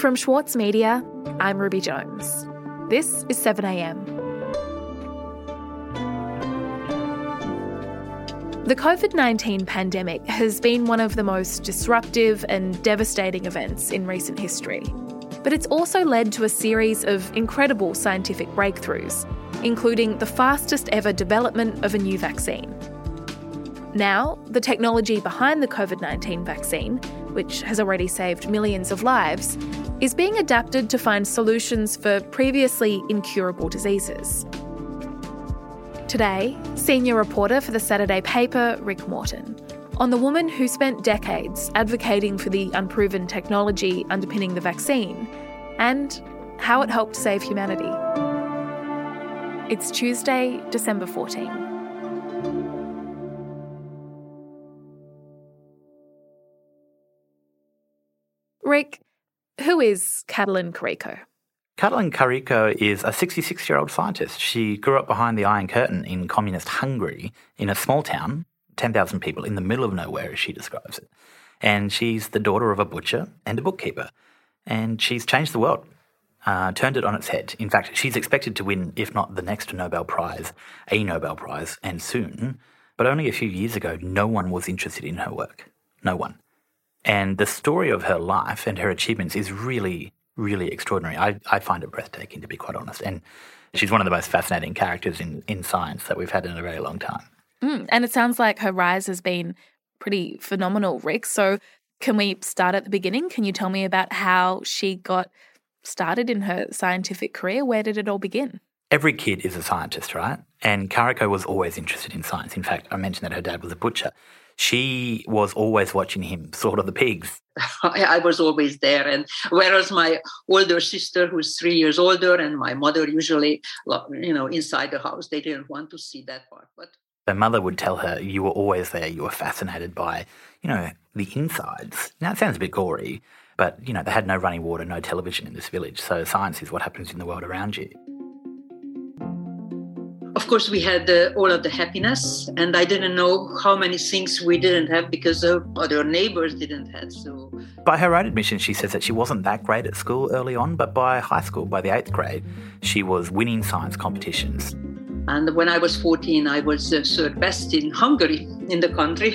From Schwartz Media, I'm Ruby Jones. This is 7am. The COVID 19 pandemic has been one of the most disruptive and devastating events in recent history. But it's also led to a series of incredible scientific breakthroughs, including the fastest ever development of a new vaccine. Now, the technology behind the COVID 19 vaccine, which has already saved millions of lives, is being adapted to find solutions for previously incurable diseases. Today, senior reporter for the Saturday paper, Rick Morton, on the woman who spent decades advocating for the unproven technology underpinning the vaccine and how it helped save humanity. It's Tuesday, December 14. Rick, who is Katalin Karikó? Katalin Karikó is a 66 year old scientist. She grew up behind the Iron Curtain in communist Hungary in a small town, 10,000 people, in the middle of nowhere, as she describes it. And she's the daughter of a butcher and a bookkeeper. And she's changed the world, uh, turned it on its head. In fact, she's expected to win, if not the next Nobel Prize, a Nobel Prize, and soon. But only a few years ago, no one was interested in her work. No one. And the story of her life and her achievements is really, really extraordinary. I, I find it breathtaking, to be quite honest. And she's one of the most fascinating characters in, in science that we've had in a very long time. Mm, and it sounds like her rise has been pretty phenomenal, Rick. So, can we start at the beginning? Can you tell me about how she got started in her scientific career? Where did it all begin? Every kid is a scientist, right? And Karikó was always interested in science. In fact, I mentioned that her dad was a butcher she was always watching him slaughter the pigs. I was always there. And whereas my older sister, who's three years older, and my mother usually, you know, inside the house, they didn't want to see that part. But her mother would tell her, You were always there. You were fascinated by, you know, the insides. Now, it sounds a bit gory, but, you know, they had no running water, no television in this village. So science is what happens in the world around you course, we had uh, all of the happiness, and I didn't know how many things we didn't have because other neighbors didn't have. So, by her own admission, she says that she wasn't that great at school early on, but by high school, by the eighth grade, she was winning science competitions. And when I was 14, I was uh, third best in Hungary in the country,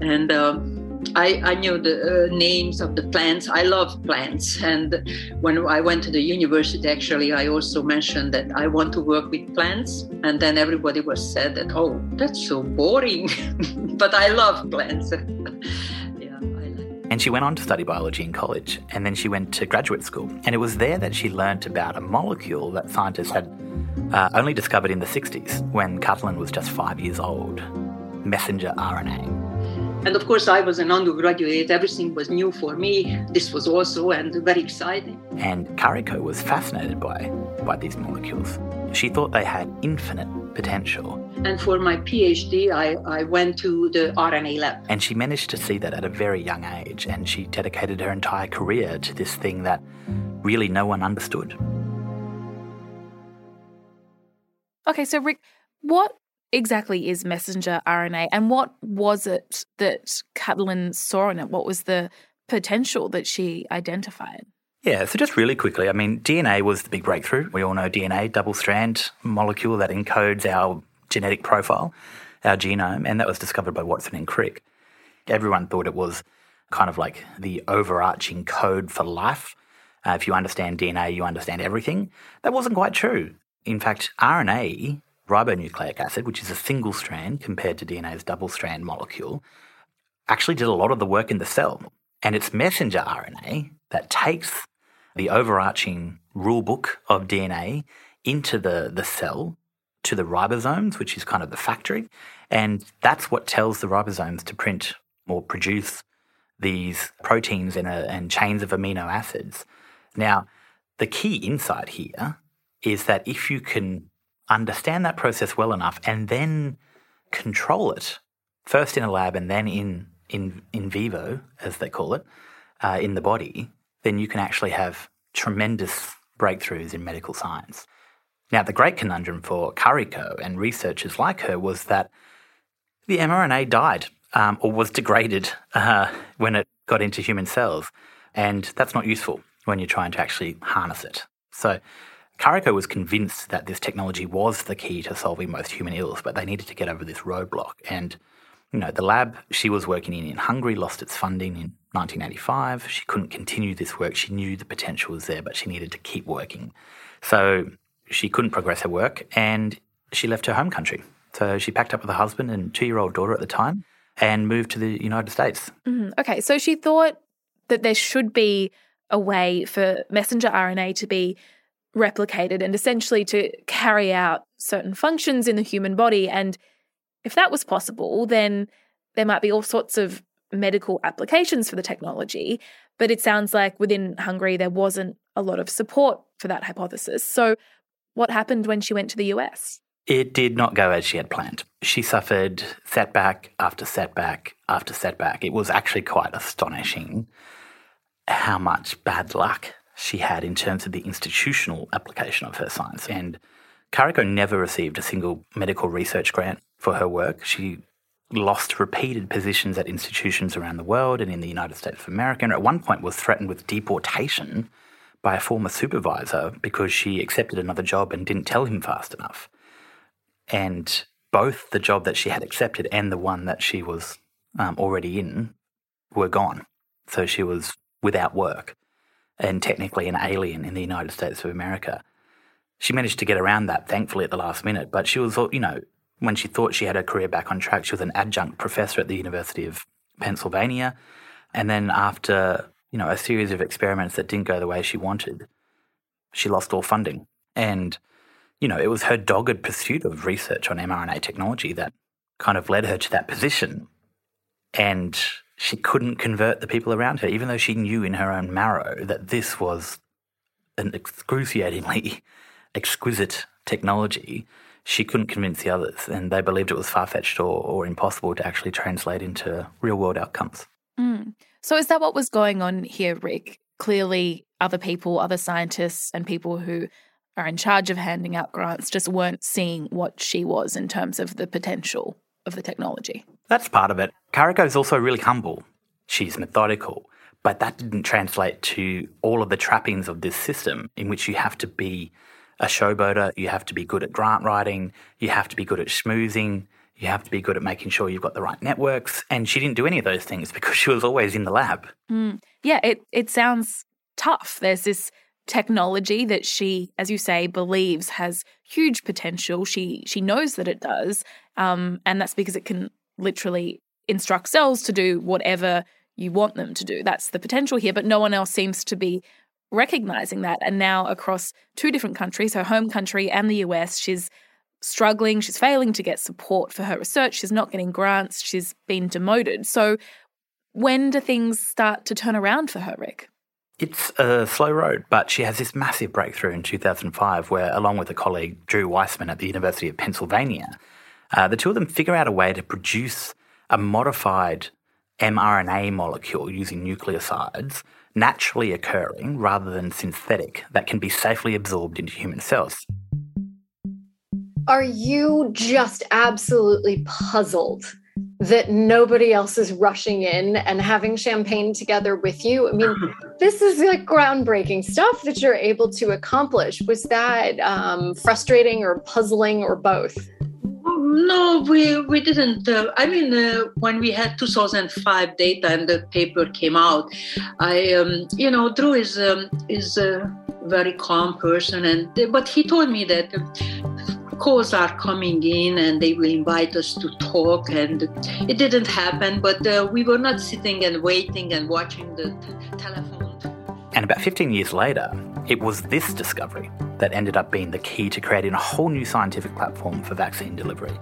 and. Um, I, I knew the uh, names of the plants. I love plants. And when I went to the university, actually, I also mentioned that I want to work with plants. And then everybody was said that, oh, that's so boring. but I love plants. And she went on to study biology in college, and then she went to graduate school. And it was there that she learnt about a molecule that scientists had uh, only discovered in the 60s when Katalin was just five years old messenger RNA. And of course, I was an undergraduate. Everything was new for me. This was also and very exciting. And Karikó was fascinated by, by these molecules. She thought they had infinite potential. And for my PhD, I, I went to the RNA lab. And she managed to see that at a very young age. And she dedicated her entire career to this thing that really no one understood. Okay, so Rick, what exactly is messenger RNA and what was it that Katalin saw in it? What was the potential that she identified? Yeah, so just really quickly, I mean, DNA was the big breakthrough. We all know DNA, double strand molecule that encodes our genetic profile, our genome, and that was discovered by Watson and Crick. Everyone thought it was kind of like the overarching code for life. Uh, if you understand DNA, you understand everything. That wasn't quite true. In fact, RNA ribonucleic acid, which is a single strand compared to DNA's double strand molecule, actually did a lot of the work in the cell. And it's messenger RNA that takes the overarching rule book of DNA into the, the cell to the ribosomes, which is kind of the factory. And that's what tells the ribosomes to print or produce these proteins a, and chains of amino acids. Now, the key insight here is that if you can understand that process well enough and then control it, first in a lab and then in, in, in vivo, as they call it, uh, in the body, then you can actually have tremendous breakthroughs in medical science. Now, the great conundrum for Karikó and researchers like her was that the mRNA died um, or was degraded uh, when it got into human cells. And that's not useful when you're trying to actually harness it. So Kariko was convinced that this technology was the key to solving most human ills, but they needed to get over this roadblock. And, you know, the lab she was working in in Hungary lost its funding in 1985. She couldn't continue this work. She knew the potential was there, but she needed to keep working. So she couldn't progress her work and she left her home country. So she packed up with her husband and two year old daughter at the time and moved to the United States. Mm, okay, so she thought that there should be a way for messenger RNA to be replicated and essentially to carry out certain functions in the human body. And if that was possible, then there might be all sorts of medical applications for the technology. But it sounds like within Hungary, there wasn't a lot of support for that hypothesis. So, what happened when she went to the US? It did not go as she had planned. She suffered setback after setback after setback. It was actually quite astonishing how much bad luck she had in terms of the institutional application of her science. And Kariko never received a single medical research grant for her work. She lost repeated positions at institutions around the world and in the United States of America, and at one point was threatened with deportation by a former supervisor because she accepted another job and didn't tell him fast enough. And both the job that she had accepted and the one that she was um, already in were gone. So she was without work and technically an alien in the United States of America. She managed to get around that, thankfully, at the last minute. But she was, you know, when she thought she had her career back on track, she was an adjunct professor at the University of Pennsylvania. And then after, you know, a series of experiments that didn't go the way she wanted, she lost all funding. And, you know, it was her dogged pursuit of research on mRNA technology that kind of led her to that position. And she couldn't convert the people around her, even though she knew in her own marrow that this was an excruciatingly exquisite technology. She couldn't convince the others, and they believed it was far fetched or, or, impossible to actually translate into real world outcomes. Mm. So, is that what was going on here, Rick? Clearly, other people, other scientists, and people who are in charge of handing out grants just weren't seeing what she was in terms of the potential of the technology. That's part of it. Kariko is also really humble. She's methodical, but that didn't translate to all of the trappings of this system in which you have to be a showboater, you have to be good at grant writing, you have to be good at schmoozing, you have to be good at making sure you've got the right networks. And she didn't do any of those things because she was always in the lab. Mm. Yeah, it, it sounds tough. There's this technology that she, as you say, believes has huge potential. She she knows that it does, um, and that's because it can literally instruct cells to do whatever you want them to do. That's the potential here, but no one else seems to be recognizing that. And now across two different countries, her home country and the US, she's struggling. She's failing to get support for her research. She's not getting grants. She's been demoted. So when do things start to turn around for her, Rick? It's a slow road, but she has this massive breakthrough in 2005 where, along with a colleague, Drew Weissman at the University of Pennsylvania, uh, the two of them figure out a way to produce a modified mRNA molecule using nucleosides, naturally occurring rather than synthetic, that can be safely absorbed into human cells. Are you just absolutely puzzled that nobody else is rushing in and having champagne together with you. I mean, this is like groundbreaking stuff that you're able to accomplish. Was that um, frustrating or puzzling or both? No, we we didn't. Uh, I mean, uh, when we had 2005 data and the paper came out, I, um, you know, Drew is um, is a very calm person, and but he told me that calls are coming in and they will invite us to talk and it didn't happen but uh, we were not sitting and waiting and watching the t- telephone and about 15 years later it was this discovery that ended up being the key to creating a whole new scientific platform for vaccine delivery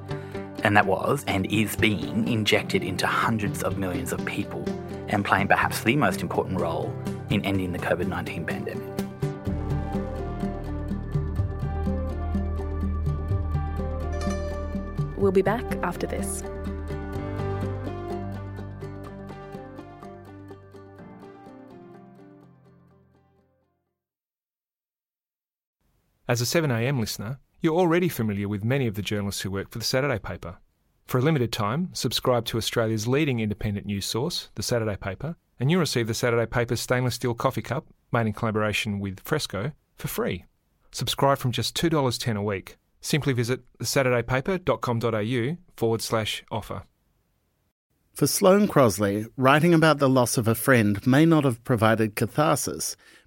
and that was and is being injected into hundreds of millions of people and playing perhaps the most important role in ending the covid-19 pandemic We'll be back after this. As a 7am listener, you're already familiar with many of the journalists who work for the Saturday paper. For a limited time, subscribe to Australia's leading independent news source, The Saturday Paper, and you'll receive The Saturday Paper's stainless steel coffee cup, made in collaboration with Fresco, for free. Subscribe from just $2.10 a week. Simply visit thesaturdaypaper.com.au forward slash offer. For Sloane Crosley, writing about the loss of a friend may not have provided catharsis,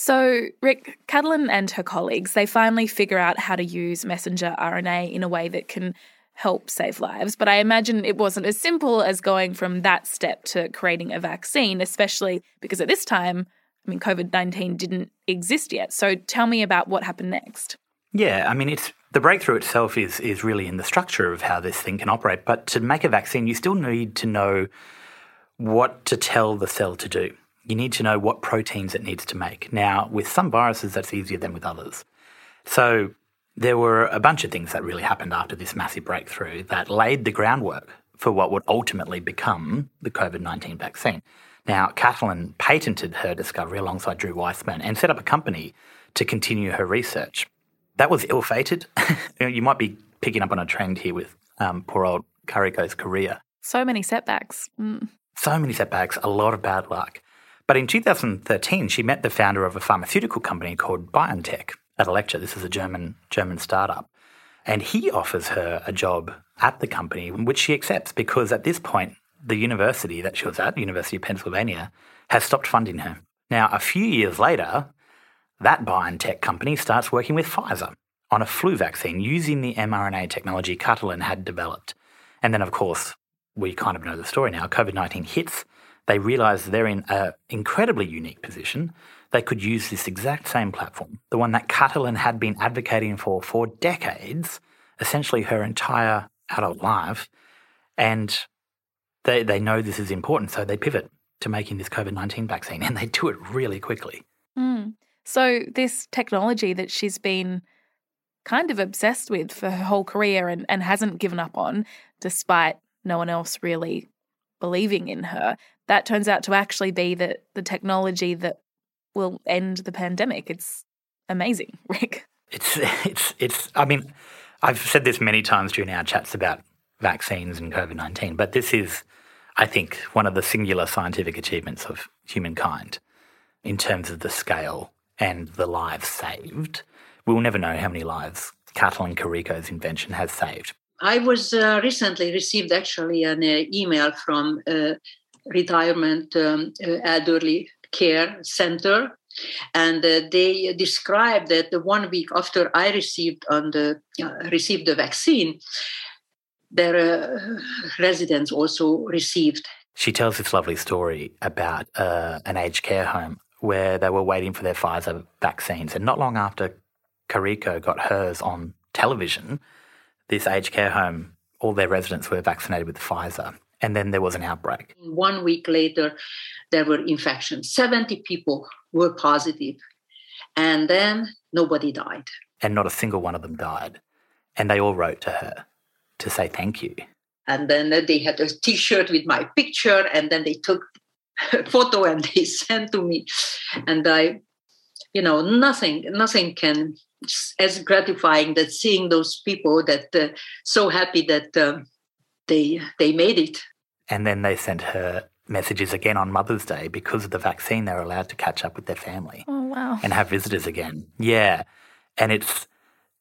So, Rick, Katalin and her colleagues, they finally figure out how to use messenger RNA in a way that can help save lives. But I imagine it wasn't as simple as going from that step to creating a vaccine, especially because at this time, I mean, COVID 19 didn't exist yet. So tell me about what happened next. Yeah, I mean, it's the breakthrough itself is is really in the structure of how this thing can operate. But to make a vaccine, you still need to know what to tell the cell to do you need to know what proteins it needs to make. Now, with some viruses, that's easier than with others. So, there were a bunch of things that really happened after this massive breakthrough that laid the groundwork for what would ultimately become the COVID 19 vaccine. Now, Katalin patented her discovery alongside Drew Weissman and set up a company to continue her research. That was ill fated. you might be picking up on a trend here with um, poor old Kariko's career. So many setbacks. Mm. So many setbacks, a lot of bad luck. But in 2013, she met the founder of a pharmaceutical company called BioNTech at a lecture. This is a German German startup. And he offers her a job at the company, which she accepts because at this point, the university that she was at, University of Pennsylvania, has stopped funding her. Now, a few years later, that BioNTech company starts working with Pfizer on a flu vaccine using the mRNA technology Katalin had developed. And then, of course, we kind of know the story now. COVID 19 hits they realised they're in an incredibly unique position. They could use this exact same platform, the one that Katalin had been advocating for for decades, essentially her entire adult life, and they, they know this is important, so they pivot to making this COVID 19 vaccine and they do it really quickly. Mm. So, this technology that she's been kind of obsessed with for her whole career and, and hasn't given up on, despite no one else really believing in her, that turns out to actually be the, the technology that will end the pandemic. It's amazing, Rick. It's, it's, it's, I mean, I've said this many times during our chats about vaccines and COVID 19, but this is, I think, one of the singular scientific achievements of humankind in terms of the scale and the lives saved. We'll never know how many lives Katalin Kariko's invention has saved. I was uh, recently received actually an uh, email from uh, retirement um, uh, elderly care center. And uh, they described that the one week after I received on the uh, received the vaccine, their uh, residents also received. She tells this lovely story about uh, an aged care home where they were waiting for their Pfizer vaccines, and not long after Kariko got hers on television, this aged care home, all their residents were vaccinated with Pfizer and then there was an outbreak. One week later, there were infections. 70 people were positive, and then nobody died. And not a single one of them died. And they all wrote to her to say thank you. And then they had a t shirt with my picture, and then they took a photo and they sent to me. And I, you know, nothing, nothing can as gratifying that seeing those people that uh, so happy that um, they they made it. And then they sent her messages again on Mother's Day because of the vaccine. They're allowed to catch up with their family. Oh wow! And have visitors again. Yeah, and it's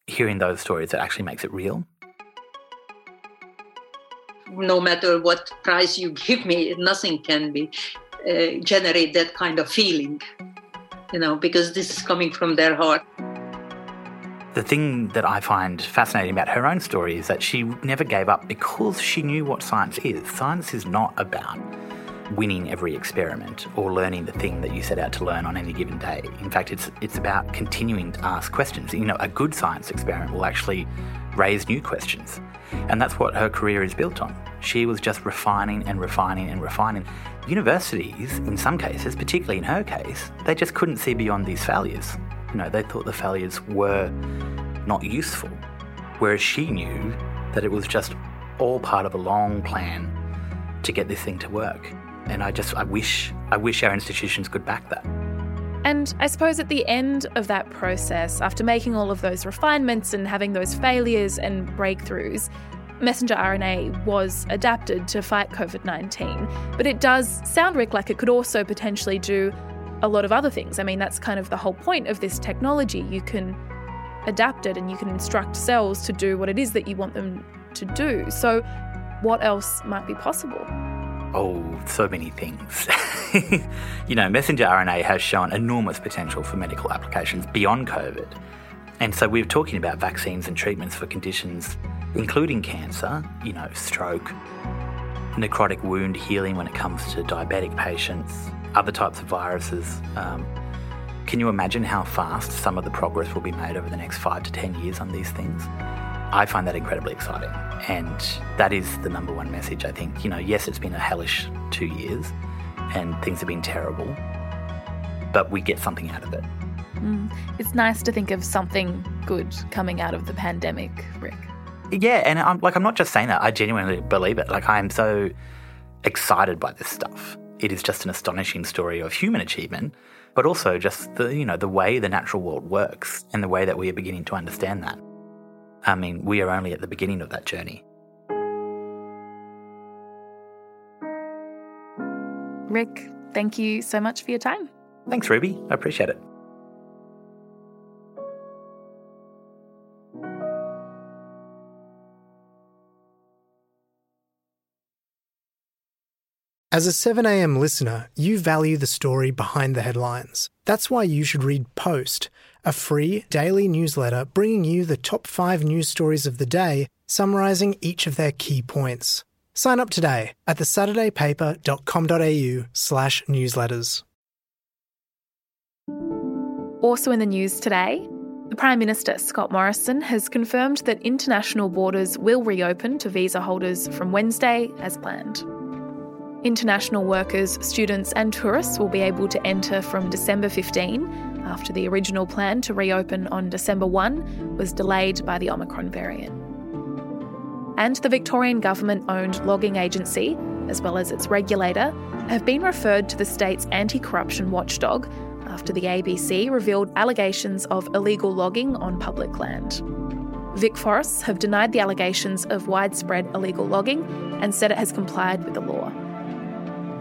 hearing those stories that actually makes it real. No matter what price you give me, nothing can be uh, generate that kind of feeling. You know, because this is coming from their heart. The thing that I find fascinating about her own story is that she never gave up because she knew what science is. Science is not about winning every experiment or learning the thing that you set out to learn on any given day. In fact, it's it's about continuing to ask questions. You know, a good science experiment will actually raise new questions. And that's what her career is built on. She was just refining and refining and refining. Universities, in some cases, particularly in her case, they just couldn't see beyond these failures. You know, they thought the failures were not useful. Whereas she knew that it was just all part of a long plan to get this thing to work. And I just I wish I wish our institutions could back that. And I suppose at the end of that process, after making all of those refinements and having those failures and breakthroughs, messenger RNA was adapted to fight COVID 19. But it does sound, Rick, like it could also potentially do a lot of other things. I mean, that's kind of the whole point of this technology. You can adapt it and you can instruct cells to do what it is that you want them to do. So, what else might be possible? Oh, so many things. you know, messenger RNA has shown enormous potential for medical applications beyond COVID. And so we're talking about vaccines and treatments for conditions including cancer, you know, stroke, necrotic wound healing when it comes to diabetic patients, other types of viruses. Um, can you imagine how fast some of the progress will be made over the next five to 10 years on these things? I find that incredibly exciting. And that is the number one message, I think. You know, yes, it's been a hellish two years and things have been terrible, but we get something out of it. Mm. It's nice to think of something good coming out of the pandemic, Rick. Yeah, and I'm like I'm not just saying that. I genuinely believe it. Like I am so excited by this stuff. It is just an astonishing story of human achievement, but also just the you know the way the natural world works and the way that we are beginning to understand that. I mean, we are only at the beginning of that journey. Rick, thank you so much for your time. Thanks, Ruby. I appreciate it. As a 7am listener, you value the story behind the headlines. That's why you should read Post, a free daily newsletter bringing you the top five news stories of the day, summarising each of their key points. Sign up today at thesaturdaypaper.com.au slash newsletters. Also in the news today, the Prime Minister, Scott Morrison, has confirmed that international borders will reopen to visa holders from Wednesday as planned. International workers, students, and tourists will be able to enter from December 15 after the original plan to reopen on December 1 was delayed by the Omicron variant. And the Victorian government owned logging agency, as well as its regulator, have been referred to the state's anti corruption watchdog after the ABC revealed allegations of illegal logging on public land. VicForests have denied the allegations of widespread illegal logging and said it has complied with the law.